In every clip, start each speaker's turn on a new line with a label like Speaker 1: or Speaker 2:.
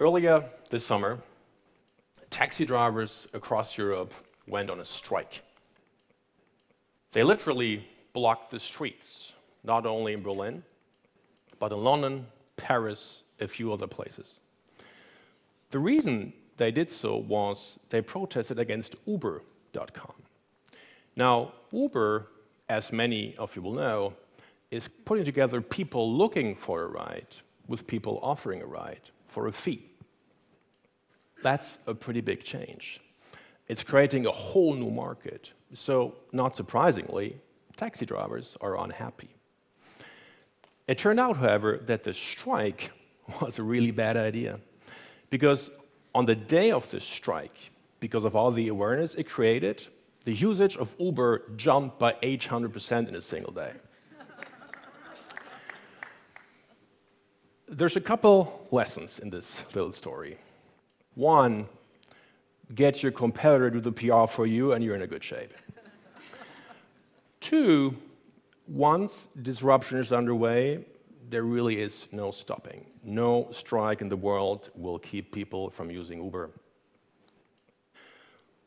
Speaker 1: Earlier this summer, taxi drivers across Europe went on a strike. They literally blocked the streets, not only in Berlin, but in London, Paris, a few other places. The reason they did so was they protested against Uber.com. Now, Uber, as many of you will know, is putting together people looking for a ride with people offering a ride for a fee. That's a pretty big change. It's creating a whole new market. So, not surprisingly, taxi drivers are unhappy. It turned out, however, that the strike was a really bad idea. Because on the day of the strike, because of all the awareness it created, the usage of Uber jumped by 800% in a single day. There's a couple lessons in this little story. One, get your competitor to do the PR for you, and you're in a good shape. Two, once disruption is underway, there really is no stopping. No strike in the world will keep people from using Uber.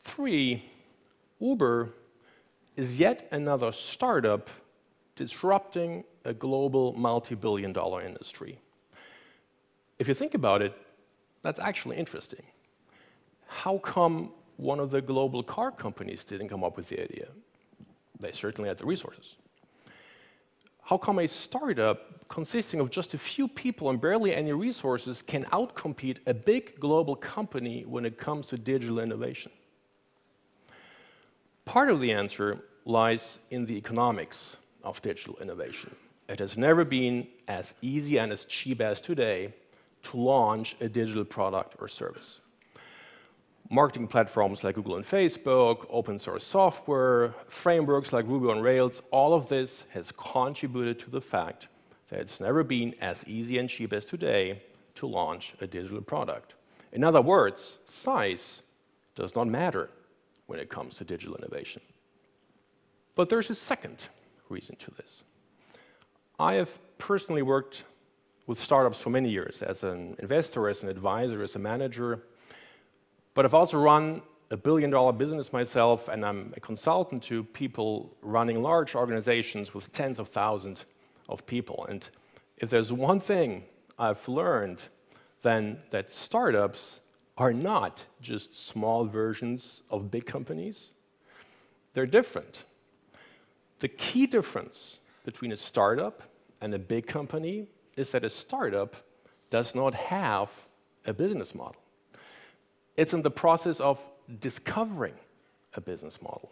Speaker 1: Three, Uber is yet another startup disrupting a global multi billion dollar industry. If you think about it, that's actually interesting. How come one of the global car companies didn't come up with the idea? They certainly had the resources. How come a startup consisting of just a few people and barely any resources can outcompete a big global company when it comes to digital innovation? Part of the answer lies in the economics of digital innovation. It has never been as easy and as cheap as today to launch a digital product or service. Marketing platforms like Google and Facebook, open source software, frameworks like Ruby on Rails, all of this has contributed to the fact that it's never been as easy and cheap as today to launch a digital product. In other words, size does not matter when it comes to digital innovation. But there's a second reason to this. I have personally worked with startups for many years as an investor, as an advisor, as a manager. But I've also run a billion dollar business myself, and I'm a consultant to people running large organizations with tens of thousands of people. And if there's one thing I've learned, then that startups are not just small versions of big companies, they're different. The key difference between a startup and a big company is that a startup does not have a business model. It's in the process of discovering a business model.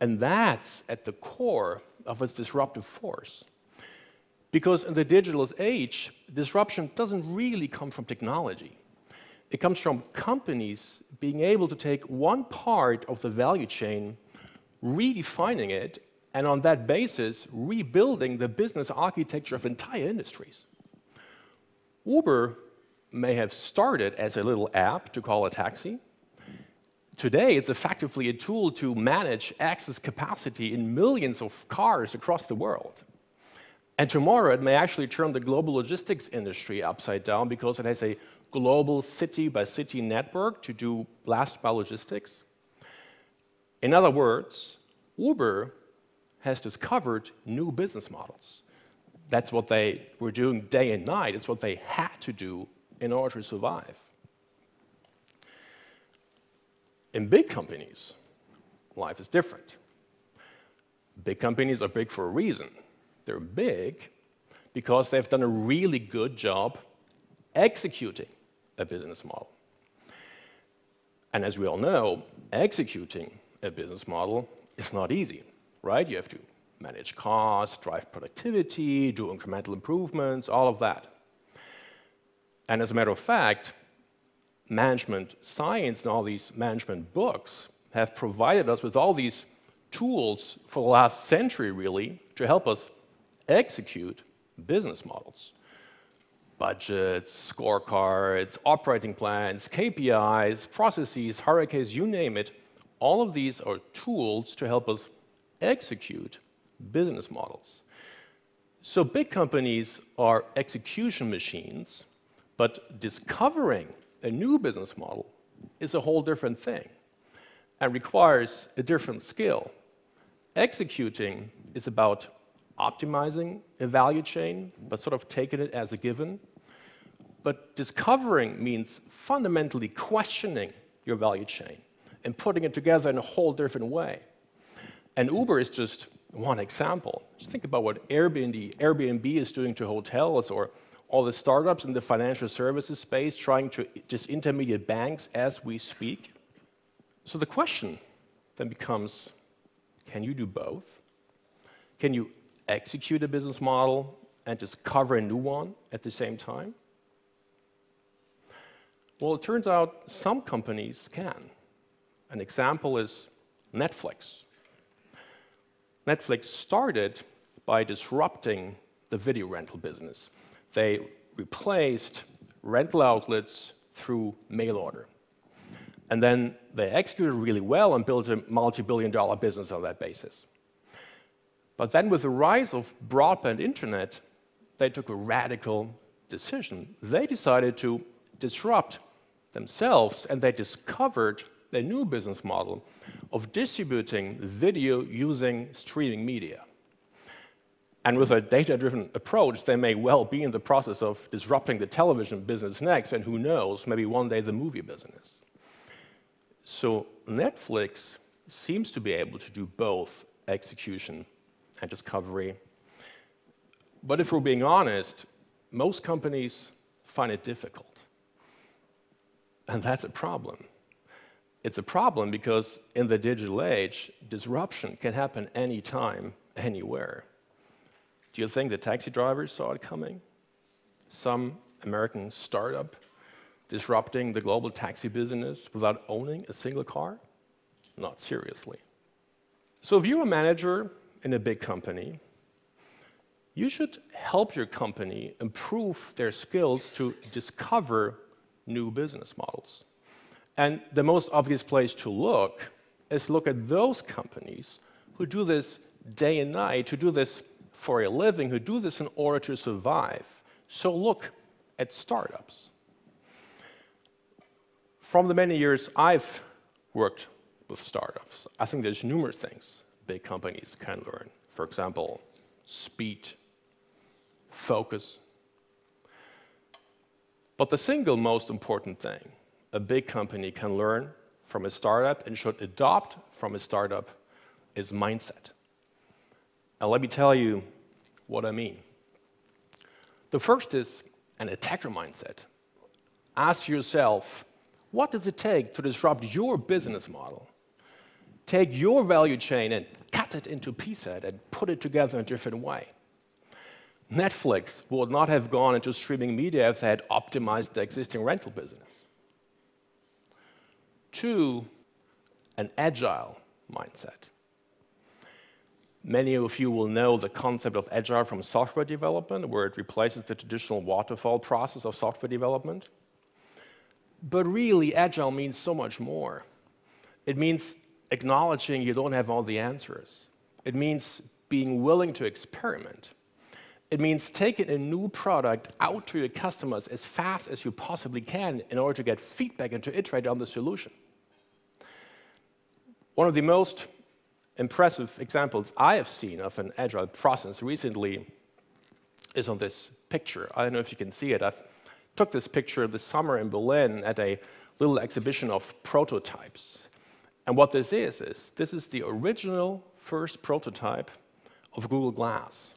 Speaker 1: And that's at the core of its disruptive force. Because in the digital age, disruption doesn't really come from technology. It comes from companies being able to take one part of the value chain, redefining it, and on that basis, rebuilding the business architecture of entire industries. Uber may have started as a little app to call a taxi. Today, it's effectively a tool to manage access capacity in millions of cars across the world. And tomorrow, it may actually turn the global logistics industry upside down because it has a global city by city network to do last mile logistics. In other words, Uber has discovered new business models. That's what they were doing day and night. It's what they had to do in order to survive. In big companies, life is different. Big companies are big for a reason. They're big because they've done a really good job executing a business model. And as we all know, executing a business model is not easy, right? You have to manage costs, drive productivity, do incremental improvements, all of that. And as a matter of fact, management science and all these management books have provided us with all these tools for the last century, really, to help us execute business models. Budgets, scorecards, operating plans, KPIs, processes, hierarchies, you name it, all of these are tools to help us execute business models. So big companies are execution machines But discovering a new business model is a whole different thing and requires a different skill. Executing is about optimizing a value chain, but sort of taking it as a given. But discovering means fundamentally questioning your value chain and putting it together in a whole different way. And Uber is just one example. Just think about what Airbnb, Airbnb is doing to hotels or all the startups in the financial services space trying to disintermediate banks as we speak. So the question then becomes can you do both? Can you execute a business model and discover a new one at the same time? Well, it turns out some companies can. An example is Netflix. Netflix started by disrupting the video rental business. They replaced rental outlets through mail order. And then they executed really well and built a multi billion dollar business on that basis. But then, with the rise of broadband internet, they took a radical decision. They decided to disrupt themselves and they discovered a new business model of distributing video using streaming media. And with a data driven approach, they may well be in the process of disrupting the television business next, and who knows, maybe one day the movie business. So Netflix seems to be able to do both execution and discovery. But if we're being honest, most companies find it difficult. And that's a problem. It's a problem because in the digital age, disruption can happen anytime, anywhere. Do you think the taxi drivers saw it coming? Some American startup disrupting the global taxi business without owning a single car? Not seriously. So, if you're a manager in a big company, you should help your company improve their skills to discover new business models. And the most obvious place to look is look at those companies who do this day and night, who do this for a living who do this in order to survive. So look at startups. From the many years I've worked with startups, I think there's numerous things big companies can learn. For example, speed, focus. But the single most important thing a big company can learn from a startup and should adopt from a startup is mindset. And let me tell you what I mean. The first is an attacker mindset. Ask yourself, what does it take to disrupt your business model? Take your value chain and cut it into pieces and put it together in a different way. Netflix would not have gone into streaming media if they had optimized the existing rental business. Two, an agile mindset. Many of you will know the concept of agile from software development, where it replaces the traditional waterfall process of software development. But really, agile means so much more. It means acknowledging you don't have all the answers. It means being willing to experiment. It means taking a new product out to your customers as fast as you possibly can in order to get feedback and to iterate on the solution. One of the most impressive examples I have seen of an agile process recently is on this picture. I don't know if you can see it. I took this picture this summer in Berlin at a little exhibition of prototypes. And what this is, is this is the original first prototype of Google Glass.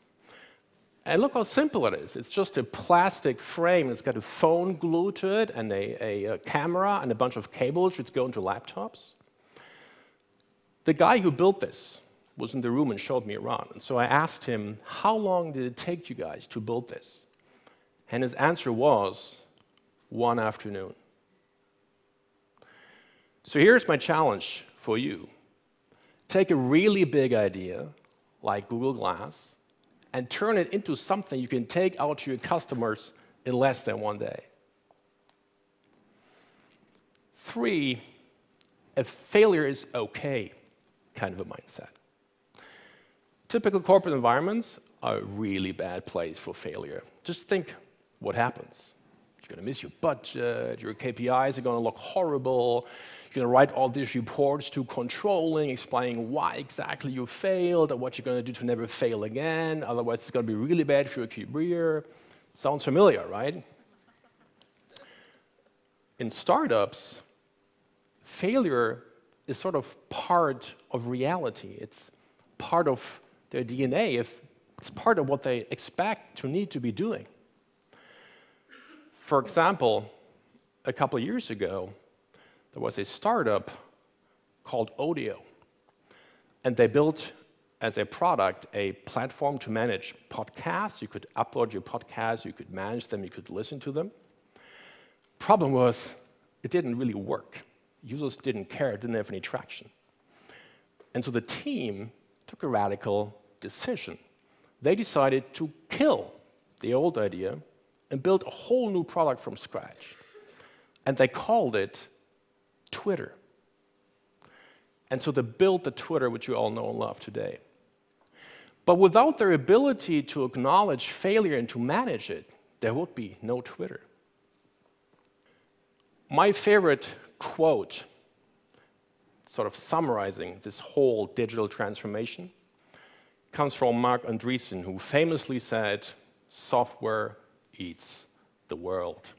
Speaker 1: And look how simple it is. It's just a plastic frame. It's got a phone glued to it and a, a, a camera and a bunch of cables which go into laptops. The guy who built this was in the room and showed me around. And so I asked him, How long did it take you guys to build this? And his answer was, One afternoon. So here's my challenge for you take a really big idea, like Google Glass, and turn it into something you can take out to your customers in less than one day. Three, a failure is okay kind of a mindset. Typical corporate environments are a really bad place for failure. Just think what happens. You're going to miss your budget, your KPIs are going to look horrible, you're going to write all these reports to controlling, explaining why exactly you failed and what you're going to do to never fail again. Otherwise, it's going to be really bad for your career. Sounds familiar, right? In startups, failure is sort of part of reality. It's part of their DNA. If it's part of what they expect to need to be doing. For example, a couple years ago, there was a startup called Odeo. And they built as a product a platform to manage podcasts. You could upload your podcasts, you could manage them, you could listen to them. Problem was, it didn't really work. Users didn't care, didn't have any traction. And so the team took a radical decision. They decided to kill the old idea and build a whole new product from scratch. And they called it Twitter. And so they built the Twitter, which you all know and love today. But without their ability to acknowledge failure and to manage it, there would be no Twitter. My favorite quote, sort of summarizing this whole digital transformation, comes from Marc Andreessen, who famously said, Software eats the world.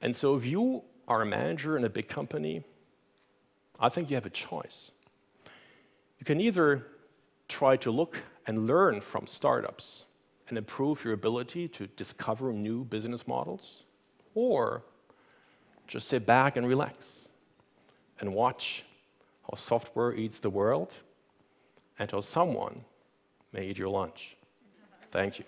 Speaker 1: And so if you are a manager in a big company, I think you have a choice. You can either try to look and learn from startups and improve your ability to discover new business models, or just sit back and relax and watch how software eats the world and how someone may eat your lunch. Thank you.